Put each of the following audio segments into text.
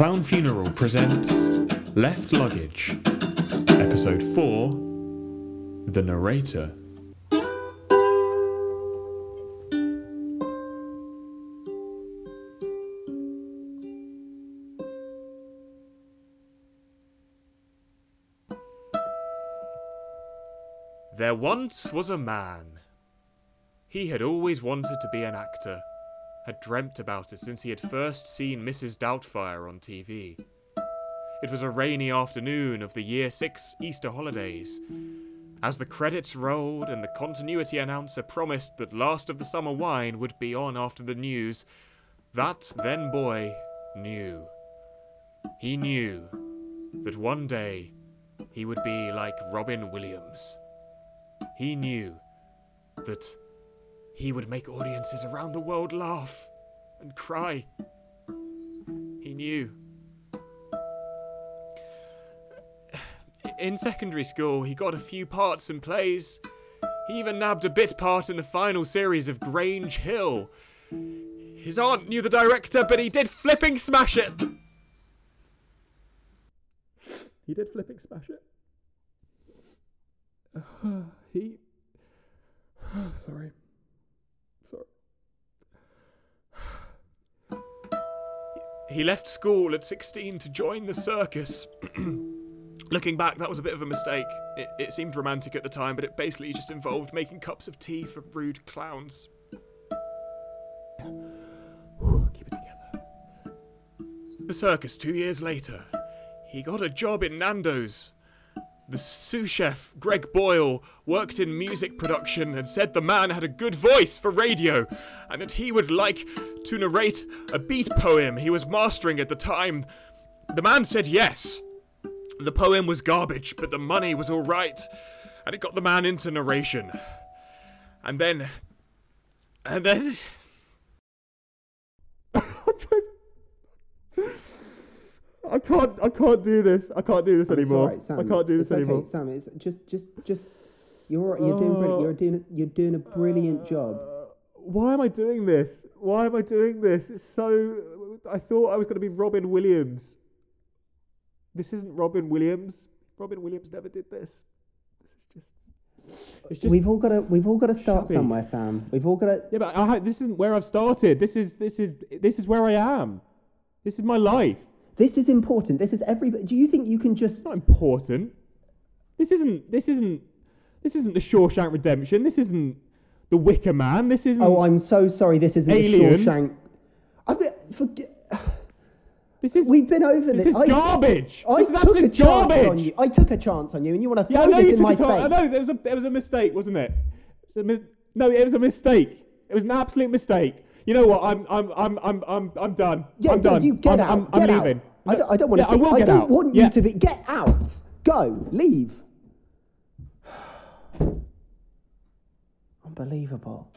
Clown Funeral presents Left Luggage, Episode 4 The Narrator. There once was a man. He had always wanted to be an actor, had dreamt about it since he had first seen Mrs. Doubtfire on TV. It was a rainy afternoon of the Year 6 Easter holidays. As the credits rolled and the continuity announcer promised that Last of the Summer Wine would be on after the news, that then boy knew. He knew that one day he would be like Robin Williams. He knew that he would make audiences around the world laugh and cry. He knew. In secondary school, he got a few parts in plays. He even nabbed a bit part in the final series of Grange Hill. His aunt knew the director, but he did flipping smash it. He did flipping smash it. he. Sorry. Sorry. He left school at 16 to join the circus. Looking back, that was a bit of a mistake. It, it seemed romantic at the time, but it basically just involved making cups of tea for rude clowns. Keep it together. The circus two years later. He got a job in Nando's. The sous chef, Greg Boyle, worked in music production and said the man had a good voice for radio and that he would like to narrate a beat poem he was mastering at the time. The man said yes. The poem was garbage, but the money was alright, and it got the man into narration. And then. And then. I can't. I can't do this. I can't do this It's anymore. right, Sam. I can't do this anymore. Okay, Sam. It's just, just, just. You're, you're doing brilliant. You're doing, you're doing a brilliant job. Uh, why am I doing this? Why am I doing this? It's so. I thought I was going to be Robin Williams. This isn't Robin Williams. Robin Williams never did this. This is just. It's just. we've all got to, we've all got to start shabby. somewhere, Sam. We've all got to. yeah, but I, this isn't where I've started. This is this is this is where I am. This is my life. This is important. This is every. Do you think you can just? It's not important. This isn't. This isn't. This isn't the Shawshank Redemption. This isn't the Wicker Man. This isn't. Oh, I'm so sorry. This isn't Alien. the Shawshank. I mean, forget. this is. We've been over this this. is I, garbage. I this is took a chance garbage. on you. I took a chance on you, and you want to throw know this in my chance. I know there was a it was a mistake, wasn't it? It was no, it was a mistake. It was an absolute mistake. You know what? I'm I'm I'm I'm I'm I'm done. Yeah, I'm no, done. you get I'm, out. I'm, I'm get out. leaving. I don't, I don't want Yeah, to I see. will get don't out. want Yeah. you to be. Get out. Go. Leave. Unbelievable.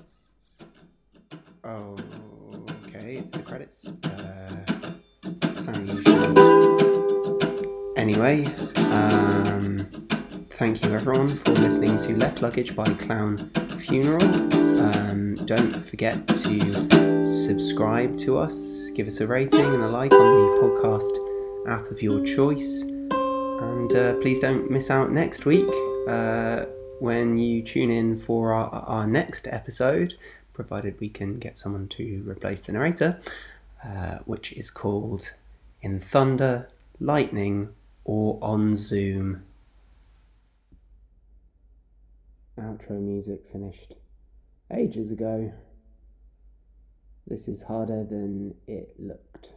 Oh, okay, it's the credits. Uh, Sam usual. Anyway, um, thank you everyone for listening to Left Luggage by Clown Funeral. Um, don't forget to subscribe to us, give us a rating and a like on the podcast app of your choice. And uh, please don't miss out next week uh, when you tune in for our, our next episode, provided we can get someone to replace the narrator, uh, which is called In Thunder, Lightning, or On Zoom. Outro music finished ages ago. This is harder than it looked.